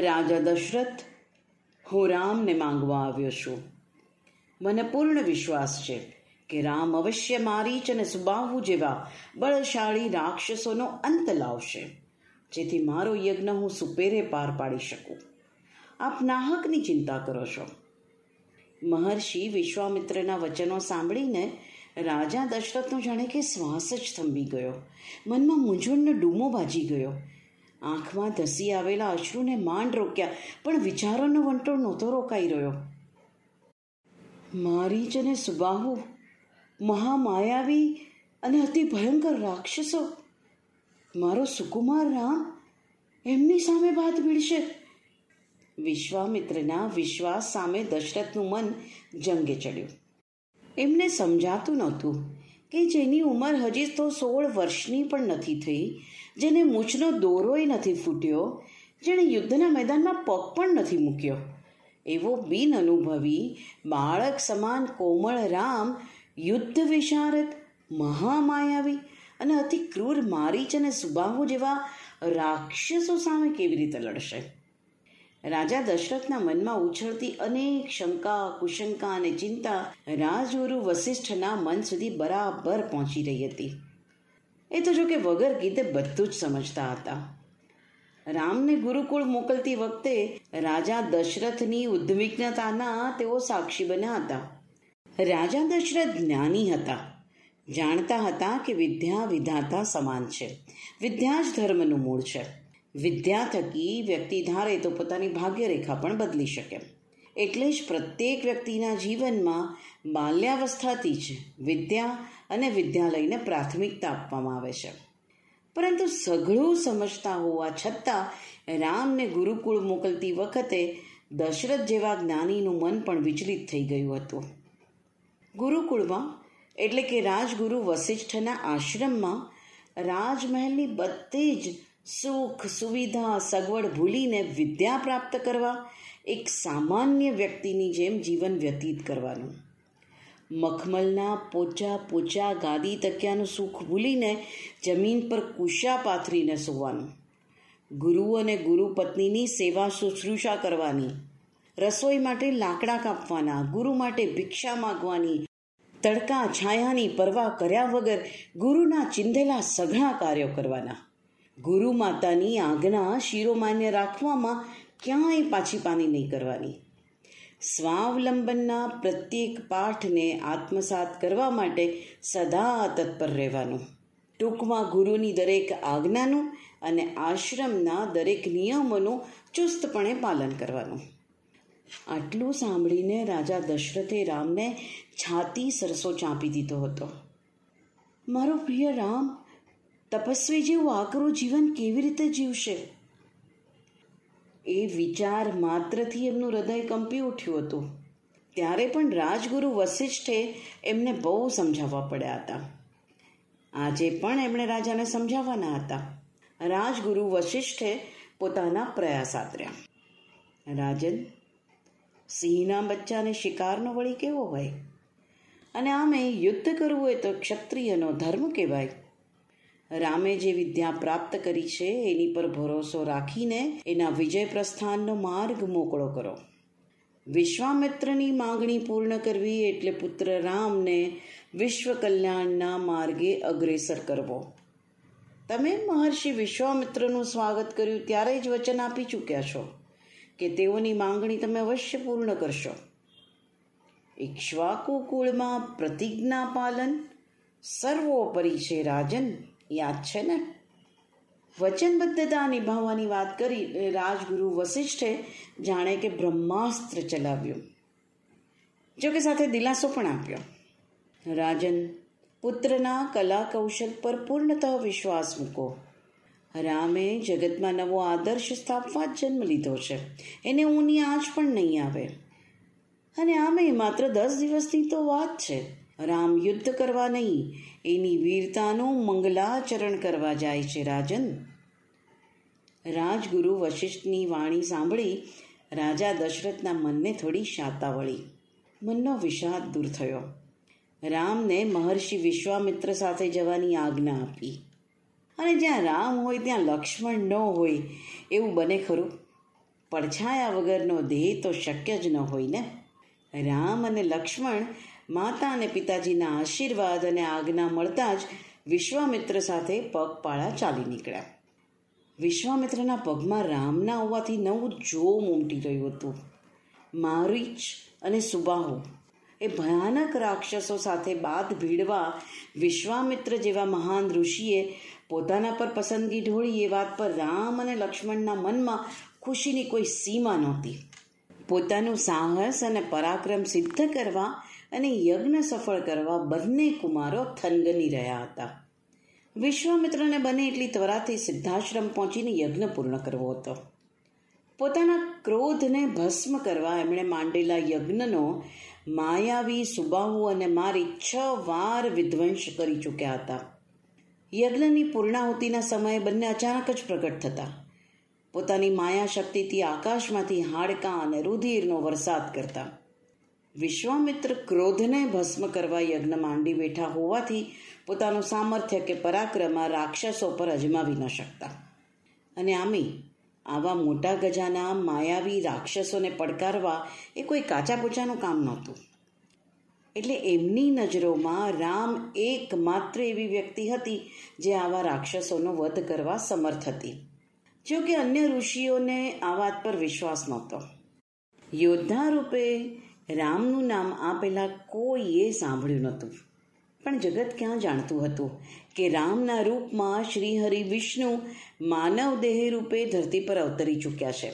રાજા દશરથ, હું રામને માંગવા આવ્યો છું. મને પૂર્ણ વિશ્વાસ છે કે રામ અવશ્ય મારીચ અને સુબાહુ જેવા બળશાળી રાક્ષસોનો અંત લાવશે, જેથી મારો યજ્ઞ હું સુપેરે પાર પાડી શકું. આપ નાહકની ચિંતા કરો છો. મહર્ષિ વિશ્વામિત્રના વચનો સાંભળીને રાજા દશરથનો જાણે કે શ્વાસ જ થંભી ગયો. મનમાં મૂંઝવણનો ડૂમો બાજી ગયો. આંખમાં ધસી આવેલા અશ્રુને માંડ રોક્યા, પણ વિચારોનો વંટોળ નહોતો રોકાઈ રહ્યો. મારીચ અને સુબાહુ, મહામાયાવી અને અતિ ભયંકર રાક્ષસો. મારો સુકુમાર રામ એમની સામે વાત ભીડશે વિશ્વામિત્રના વિશ્વાસ સામે દશરથનું મન જંગે ચડ્યું. એમને સમજાતું નહોતું કે જેની ઉંમર હજી તો સોળ વર્ષની પણ નથી થઈ જેને મૂછનો દોરોય નથી ફૂટ્યો, જેણે યુદ્ધના મેદાનમાં પગ પણ નથી મૂક્યો. એવો બિન અનુભવી બાળક સમાન કોમળ રામ યુદ્ધ વિશારદ મહામાયાવી અને અતિ ક્રૂર મારીચ અને સુબાહુ જેવા રાક્ષસો સામે કેવી રીતે લડશે? રાજા દશરથના મનમાં ઉછળતી અનેક શંકા, કુશંકા અને ચિંતા રાજગુરુ વસિષ્ઠના મન સુધી બરાબર પહોંચી રહી હતી. એ તો જો કે વગર ગીતે બધું જ સમજતા હતા. રામને ગુરુકુળ મોકલતી વખતે રાજા દશરથની ઉદ્વિગ્નતાના તેઓ સાક્ષી બન્યા હતા. રાજા દશરથ જ્ઞાની હતા. જાણતા હતા કે વિદ્યા વિધાતા સમાન છે. વિદ્યા જ ધર્મનું મૂળ છે. વિદ્યા થકી વ્યક્તિ ધારે તો પોતાની ભાગ્યરેખા પણ બદલી શકે. એટલે જ પ્રત્યેક વ્યક્તિના જીવનમાં બાલ્યાવસ્થાથી જ વિદ્યા અને વિદ્યાલયને પ્રાથમિકતા આપવામાં આવે છે. પરંતુ સઘળું સમજતા હોવા છતાં, રામને ગુરુકુળ મોકલતી વખતે દશરથ જેવા જ્ઞાનીનું મન પણ વિચલિત થઈ ગયું હતું. ગુરુકુળમાં, એટલે કે રાજગુરુ વસિષ્ઠના આશ્રમમાં, રાજમહેલની બધી જ સુખ, સુવિધા, સગવડ ભૂલીને વિદ્યા પ્રાપ્ત કરવા એક સામાન્ય વ્યક્તિની જેમ જીવન વ્યતીત કરવાનું. મખમલના પોચા પોચા ગાદી તકિયાનું સુખ ભૂલીને જમીન પર કુશા પાથરીને સૂવાનું. ગુરુ અને ગુરુ પત્નીની સેવા શુશ્રૂષા કરવાની. રસોઈ માટે લાકડા કાપવાના, ગુરુ માટે ભિક્ષા માગવાની. તડકા છાયાની પરવા કર્યા વગર ગુરુના ચિંધેલા સઘળા કાર્યો કરવાના. ગુરુ માતાની આજ્ઞા શિરોમાન્ય રાખવામાં ક્યાંય પાછી પાની નહીં કરવાની. સ્વાવલંબનના પ્રત્યેક પાઠને આત્મસાત કરવા માટે સદા તત્પર રહેવાનું. ટૂંકમાં ગુરુની દરેક આજ્ઞાનું અને આશ્રમના દરેક નિયમોનું ચુસ્તપણે પાલન કરવાનું. આટલું સાંભળીને રાજા દશરથે રામને છાતી સરસો ચાંપી દીધો હતો. મારો પ્રિય રામ, તપસ્વી જેવું આકરું જીવન કેવી રીતે જીવશે? એ વિચાર માત્રથી એમનું હૃદય કંપી ઉઠ્યું હતું. ત્યારે પણ રાજગુરુ વસિષ્ઠે એમને બહુ સમજાવવા પડ્યા હતા. આજે પણ એમણે રાજાને સમજાવવાના હતા. રાજગુરુ વશિષ્ઠે પોતાના પ્રયાસ આદર્યા. રાજન, સિંહના બચ્ચાને શિકારનો વળી કેવો હોય? અને આમે યુદ્ધ કરવું હોય તો ક્ષત્રિયનો ધર્મ કહેવાય. રામે જે વિદ્યા પ્રાપ્ત કરી છે, એની પર ભરોસો રાખીને એના વિજય પ્રસ્થાનનો માર્ગ મોકળો કરો. વિશ્વામિત્રની માંગણી પૂર્ણ કરવી એટલે પુત્ર રામને વિશ્વ કલ્યાણના માર્ગે અગ્રેસર કરવો. તમે મહર્ષિ વિશ્વામિત્રનું સ્વાગત કર્યું ત્યારે જ વચન આપી ચૂક્યા છો કે તેઓની માંગણી તમે અવશ્ય પૂર્ણ કરશો. ઈક્ષ્વાકુ કુળમાં પ્રતિજ્ઞા પાલન સર્વોપરી છે રાજન યાદ છે ને? વચનબદ્ધતા નિભાવવાની વાત કરી રાજગુરુ વસિષ્ઠે જાણે કે બ્રહ્માસ્ત્ર ચલાવ્યું. જોકે સાથે દિલાસો પણ આપ્યો. રાજન, પુત્રના કલા કૌશલ પર પૂર્ણતઃ વિશ્વાસ મૂકો. રામે જગતમાં નવો આદર્શ સ્થાપવા જ જન્મ લીધો છે. એને ઊની આંચ પણ નહીં આવે. અને આમે માત્ર દસ દિવસની તો વાત છે. રામ યુદ્ધ કરવા નહીં, એની વીરતાનું મંગલાચરણ કરવા જાય છે રાજન. રાજગુરુ વશિષ્ઠની વાણી સાંભળી રાજા દશરથના મનને થોડી શાતા વળી મનનો વિષાદ દૂર થયો. રામને મહર્ષિ વિશ્વામિત્ર સાથે જવાની આજ્ઞા આપી. અને જ્યાં રામ હોય ત્યાં લક્ષ્મણ ન હોય, એવું બને ખરું. પડછાયા વગરનો દેહ તો શક્ય જ ન હોય ને. રામ અને લક્ષ્મણ માતા અને પિતાજીના આશીર્વાદ અને આજ્ઞા મળતા જ વિશ્વામિત્ર સાથે પગપાળા ચાલી નીકળ્યા. વિશ્વામિત્રના પગમાં રામના હોવાથી નવું જોમ ઉમટી રહ્યું હતું. મારીચ અને સુબાહુ એ ભયાનક રાક્ષસો સાથે બાદ ભીડવા વિશ્વામિત્ર જેવા મહાન ઋષિએ પોતાના પર પસંદગી ઢોળી એ વાત પર રામ અને લક્ષ્મણના મનમાં ખુશીની કોઈ સીમા નહોતી. પોતાનું સાહસ અને પરાક્રમ સિદ્ધ કરવા અને યજ્ઞ સફળ કરવા બંને કુમારો થનગની રહ્યા હતા. વિશ્વામિત્રને બને એટલી ત્વરાથી સિદ્ધાશ્રમ પહોંચીને યજ્ઞ પૂર્ણ કરવો હતો. પોતાના ક્રોધને ભસ્મ કરવા એમણે માંડેલા યજ્ઞનો માયાવી, સુબાહુ અને મારી છ વાર વિધ્વંસ કરી ચૂક્યા હતા. યજ્ઞની પૂર્ણાહુતિના સમયે બંને અચાનક જ પ્રગટ થતા. પોતાની માયા શક્તિથી આકાશમાંથી હાડકાં અને રુધિરનો વરસાદ કરતા. વિશ્વામિત્ર ક્રોધને ભસ્મ કરવા યજ્ઞ માંડી બેઠા હોવાથી પોતાનું સામર્થ્ય કે પરાક્રમ રાક્ષસો પર અજમાવી ન શકતા. અને આમી આવા મોટા ગજાના માયાવી રાક્ષસોને પડકારવા એ કોઈ કાચા પોચાનું કામ નહોતું. એટલે એમની નજરોમાં રામ એકમાત્ર એવી વ્યક્તિ હતી જે આવા રાક્ષસોનો વધ કરવા સમર્થ હતી. જો કે અન્ય ઋષિઓને આ વાત પર વિશ્વાસ નહોતો. યોદ્ધા રૂપે રામનું નામ આ પહેલાં કોઈએ સાંભળ્યું નહોતું. પણ જગત ક્યાં જાણતું હતું કે રામના રૂપમાં શ્રી હરિ વિષ્ણુ માનવ દેહ રૂપે ધરતી પર અવતરી ચૂક્યા છે.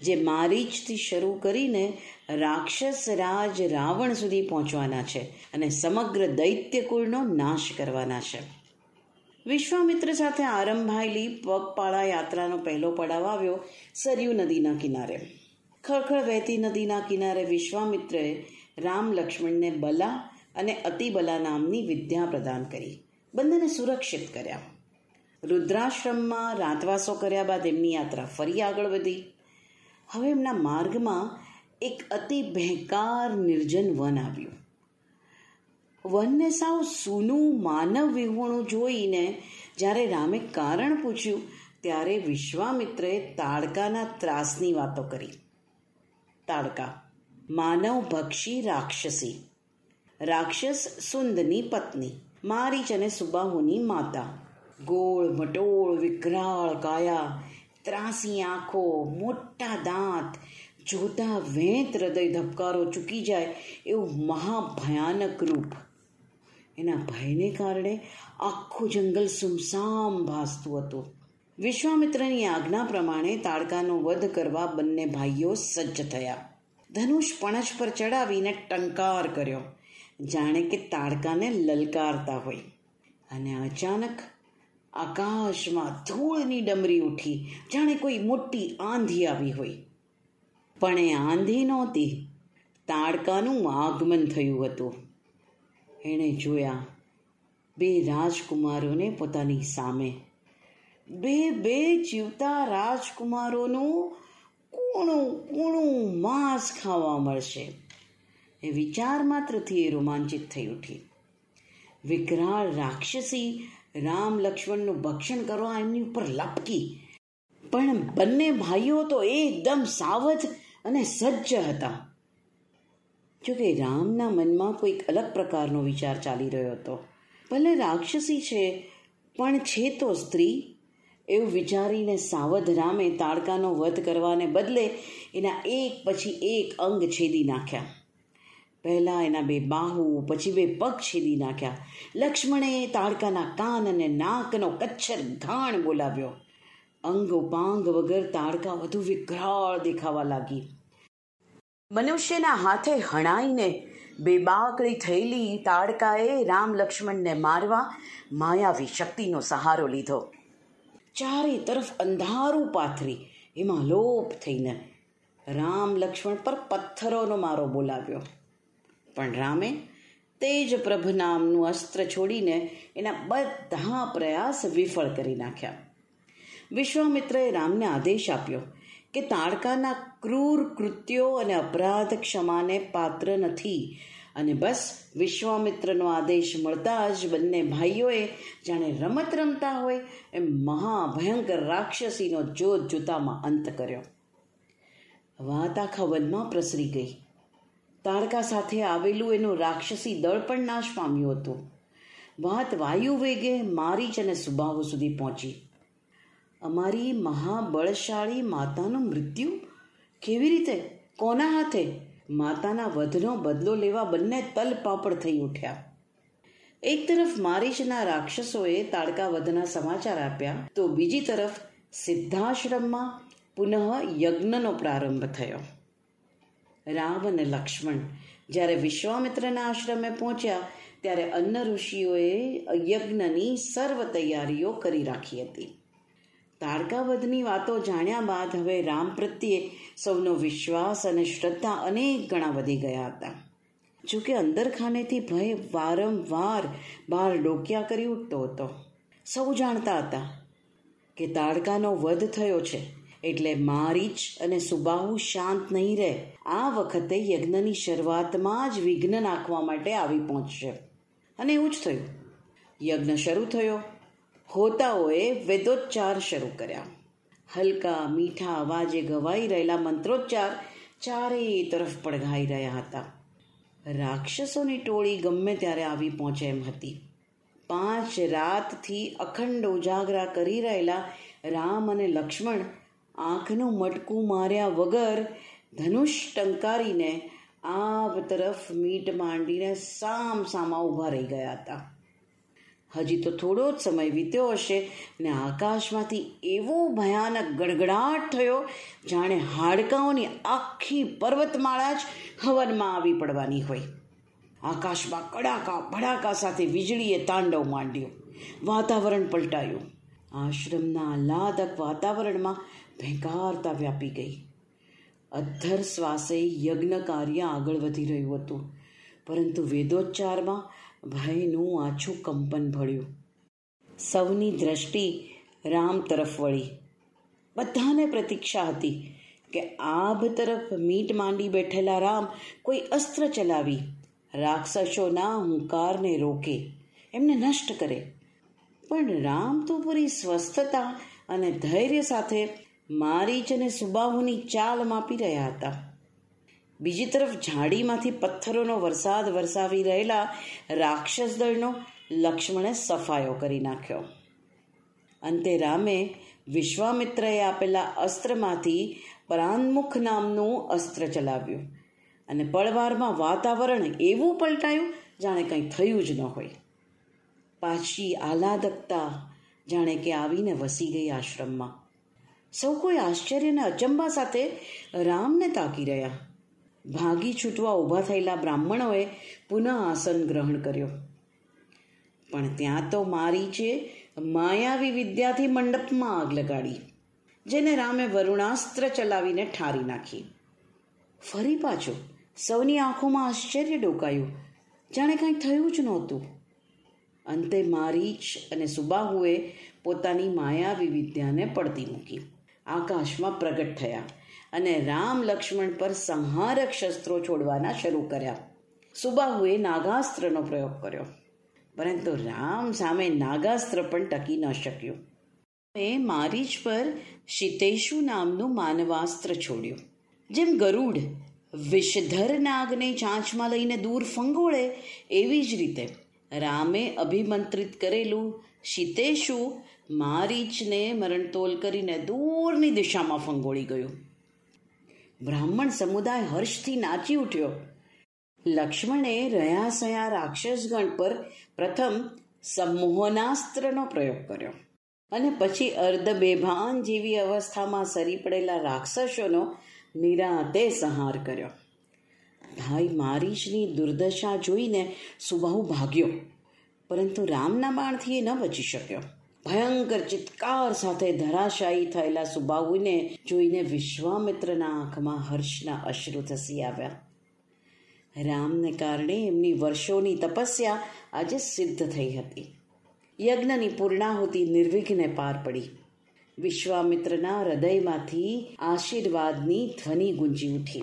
જે મારીચથી શરૂ કરીને રાક્ષસ રાજ રાવણ સુધી પહોંચવાના છે અને સમગ્ર દૈત્યકુળનો નાશ કરવાના છે. વિશ્વામિત્ર સાથે આરંભાયેલી પગપાળા યાત્રાનો પહેલો પડાવ આવ્યો સરયુ નદીના કિનારે. ખળખળ વહેતી નદીના કિનારે વિશ્વામિત્રએ રામ લક્ષ્મણને બલા અને અતિબલા નામની વિદ્યા પ્રદાન કરી. બંનેને સુરક્ષિત કર્યા. રુદ્રાશ્રમમાં રાતવાસો કર્યા બાદ એમની યાત્રા ફરી આગળ વધી. હવે એમના માર્ગમાં એક અતિ ભેંકાર નિર્જન વન આવ્યું. વનને સાવ સૂનું માનવ વિહોણું જોઈને જ્યારે રામે કારણ પૂછ્યું, ત્યારે વિશ્વામિત્રએ તાડકાના ત્રાસની વાતો કરી. તાડકા. માનવ ભક્ષી રાક્ષસી. રાક્ષસ સુંદની પત્ની. મારીચ અને સુબાહુની માતા. ગોળ મટોળ વિકરાળ કાયા, ત્રાસી આંખો, મોટા દાંત, જોતા વેંત હૃદય ધબકારો ચૂકી જાય એવું મહાભયાનક રૂપ. એના ભયને કારણે આખું જંગલ સુમસામ ભાસતું હતું. વિશ્વામિત્રની આજ્ઞા પ્રમાણે તાડકાનો વધ કરવા બંને ભાઈઓ સજ્જ થયા. ધનુષ પણજ પર ચડાવીને ટંકાર કર્યો. જાણે કે તાડકાને લલકારતા હોય. અને અચાનક આકાશમાં ધૂળની ડમરી ઉઠી. જાણે કોઈ મોટી આંધી આવી હોય. પણ એ આંધી નહોતી. તાડકાનું આગમન થયું હતું. એણે જોયા, બે રાજકુમારોને પોતાની સામે બે બે જીવતા રાજકુમારોનું કૂણું કૂણું માંસ ખાવા મળશે. એ વિચાર માત્રથી એ રોમાંચિત થઈ ઉઠી. વિકરાળ રાક્ષસી રામ લક્ષ્મણનું ભક્ષણ કરવા એમની ઉપર લપકી. પણ બંને ભાઈઓ તો એકદમ સાવધ અને સજ્જ હતા. જોકે રામના મનમાં કોઈક અલગ પ્રકારનો વિચાર ચાલી રહ્યો હતો. ભલે રાક્ષસી છે, પણ છે તો સ્ત્રી. એવું વિચારીને સાવધ રામે તાડકાનો વધ કરવાને બદલે એના એક પછી એક અંગ છેદી નાખ્યા. પહેલાં એના બે બાહુ, પછી બે પગ છેદી નાખ્યા. લક્ષ્મણે તાડકાના કાન અને નાકનો કચ્છર ઘાણ બોલાવ્યો. અંગ ઉપાંગ વગર તાડકા વધુ વિકરાળ દેખાવા લાગી. મનુષ્યના હાથે હણાઈને બેબાકડી થયેલી તાડકાએ રામ લક્ષ્મણને મારવા માયાવી શક્તિનો સહારો લીધો. ચારે તરફ અંધારું પાથરી. એમાં લોપ થઈને રામ લક્ષ્મણ પર પથ્થરોનો મારો બોલાવ્યો. પણ રામે તેજ પ્રભ નામનું અસ્ત્ર છોડીને એના બધા પ્રયાસ વિફળ કરી નાખ્યા. વિશ્વામિત્રએ રામને આદેશ આપ્યો કે તાડકાના ક્રૂર કૃત્યો અને અપરાધ ક્ષમાને પાત્ર નથી. અને બસ વિશ્વામિત્રનો આદેશ મળતા જ બંને ભાઈઓએ, જાણે રમત રમતા હોય, એમ મહાભયંકર રાક્ષસીનો જોત જોતામાં અંત કર્યો. વાત આખા વનમાં પ્રસરી ગઈ. તારકા સાથે આવેલું એનું રાક્ષસી દળ પણ નાશ પામ્યું હતું. વાત વાયુ વેગે મારીચ અને સુબાહુ સુધી પહોંચી. અમારી મહાબળશાળી માતાનું મૃત્યુ? કેવી રીતે? કોના હાથે? માતાના વધનો બદલો લેવા બંને તલપાપડ થઈ ઉઠ્યા. એક તરફ મારીશના રાક્ષસોએ તાડકા વધના સમાચાર આપ્યા, તો બીજી તરફ સિદ્ધાશ્રમમાં પુનઃ યજ્ઞનો પ્રારંભ થયો. રામ અને લક્ષ્મણ જ્યારે વિશ્વામિત્રના આશ્રમે પહોંચ્યા, ત્યારે અન્ન ઋષિઓએ યજ્ઞની સર્વ તૈયારીઓ કરી રાખી હતી. તારકાવધની વાતો જાણ્યા બાદ હવે રામ પ્રત્યે સૌનો વિશ્વાસ અને શ્રદ્ધા અનેક ગણા વધી ગયા હતા. જોકે અંદરખાનેથી ભય વારંવાર બહાર ડોક્યા કરી ઉઠતો હતો. સૌ જાણતા હતા કે તાડકાનો વધ થયો છે એટલે મારીચ અને સુબાહુ શાંત નહીં રહે. આ વખતે યજ્ઞની શરૂઆતમાં જ વિઘ્ન નાખવા માટે આવી પહોંચશે. અને એવું જ થયું. યજ્ઞ શરૂ થયો. હોતાઓએ વેદોચ્ચાર શરૂ કર્યા. હલકા, મીઠા અવાજે ગવાઈ રહેલા મંત્રોચ્ચાર ચારેય તરફ પડઘાઈ રહ્યા હતા. રાક્ષસોની ટોળી ગમે ત્યારે આવી પહોંચે એમ હતી. પાંચ રાતથી અખંડ ઉજાગરા કરી રહેલા રામ અને લક્ષ્મણ આંખનું મટકું માર્યા વગર ધનુષ ટંકારીને આબ તરફ મીટ માંડીને સામ સામા ઊભા રહી ગયા હતા. હજી તો થોડો જ સમય વીત્યો હશે ને આકાશમાંથી એવો ભયાનક ગડગડાટ થયો, જાણે હાડકાઓની આખી પર્વતમાળા જ હવનમાં આવી પડવાની હોય. આકાશમાં કડાકા ભડાકા સાથે વીજળીએ તાંડવ માંડ્યો. વાતાવરણ પલટાયું. આશ્રમના આહ્લાદક વાતાવરણમાં ભેંકારતા વ્યાપી ગઈ. અધ્ધર શ્વાસે યજ્ઞ કાર્ય આગળ વધી રહ્યું હતું. પરંતુ વેદોચ્ચારમાં ભયનું આછું કંપન ભળ્યું સૌની દ્રષ્ટિ રામ તરફ વળી. બધાને પ્રતીક્ષા હતી કે આભ તરફ મીટ માંડી બેઠેલા રામ કોઈ અસ્ત્ર ચલાવી, રાક્ષસોના હુંકારને રોકે, એમને નષ્ટ કરે. પણ રામ તો પૂરી સ્વસ્થતા અને ધૈર્ય સાથે મારીચ અને સુબાહુની ચાલ માપી રહ્યા હતા. બીજી તરફ ઝાડીમાંથી પથ્થરોનો વરસાદ વરસાવી રહેલા રાક્ષસ દળનો લક્ષ્મણે સફાયો કરી નાખ્યો. અંતે રામે વિશ્વામિત્રએ આપેલા અસ્ત્રમાંથી પરાન્મુખ નામનું અસ્ત્ર ચલાવ્યું અને પળવારમાં વાતાવરણ એવું પલટાયું જાણે કંઈ થયું જ ન હોય. પાછી આહલાદકતા જાણે કે આવીને વસી ગઈ આશ્રમમાં. સૌ કોઈ આશ્ચર્ય અને અચંબા સાથે રામને તાકી રહ્યા. ભાગી છૂટવા ઊભા થયેલા બ્રાહ્મણોએ પુનઃ આસન ગ્રહણ કર્યો. પણ ત્યાં તો મારી છે માયાવી વિદ્યાથી મંડપમાં આગ લગાડી, જેને રામે વરુણાસ્ત્ર ચલાવીને ઠારી નાખી. ફરી પાછો સૌની આંખોમાં આશ્ચર્ય ડોકાયું. જાણે કાંઈ થયું જ નહોતું. અંતે મારીચ અને સુબાહુએ પોતાની માયાવી વિદ્યાને પડતી મૂકી. આકાશમાં પ્રગટ થયા. અને રામ લક્ષ્મણ પર સંહારક શસ્ત્રો છોડવાના શરૂ કર્યા. સુબાહુએ નાગાસ્ત્રનો પ્રયોગ કર્યો. પરંતુ રામ સામે નાગાસ્ત્ર પણ ટકી ન શક્યું. એ મારીચ પર શિતેશુ નામનું માનવાસ્ત્ર છોડ્યું. જેમ ગરુડ વિષધર નાગને ચાંચમાં લઈને દૂર ફંગોળે, એવી જ રીતે રામે અભિમંત્રિત કરેલું શિતેશુ મારીચને મરણતોલ કરીને દૂરની દિશામાં ફંગોળી ગયું. બ્રાહ્મણ સમુદાય હર્ષથી નાચી ઉઠ્યો. લક્ષ્મણે રહ્યા સયા રાક્ષસગણ પર પ્રથમ સંમોહનાસ્ત્રનો પ્રયોગ કર્યો અને પછી અર્ધ બેભાન જેવી અવસ્થામાં સરી પડેલા રાક્ષસોનો નિરાતે સંહાર કર્યો. ભાઈ મારીશની દુર્દશા જોઈને સુબાહુ ભાગ્યો, પરંતુ રામના બાણથી એ ન બચી શક્યો. ભયંકર ચિત્કાર સાથે ધરાશાયી થયેલા સુબાહુને જોઈને વિશ્વામિત્રના આંખમાં હર્ષના અશ્રુ ધસી આવ્યા. રામને કારણે એમની વર્ષોની તપસ્યા આજે સિદ્ધ થઈ હતી. યજ્ઞની પૂર્ણાહુતિ નિર્વિઘ્ને પાર પડી. વિશ્વામિત્રના હૃદયમાંથી આશીર્વાદની ધ્વનિ ગુંજી ઉઠી.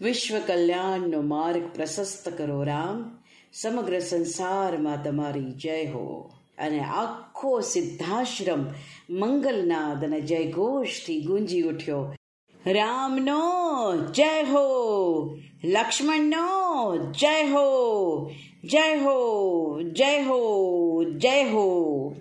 વિશ્વ કલ્યાણનો માર્ગ પ્રશસ્ત કરો રામ. સમગ્ર સંસારમાં તમારી જય હો. અને આખો સિદ્ધાશ્રમ મંગલનાદ અને જયઘોષથી ગુંજી ઉઠ્યો. રામનો જય હો! લક્ષ્મણનો જય હો! જય હો! જય હો! જય હો!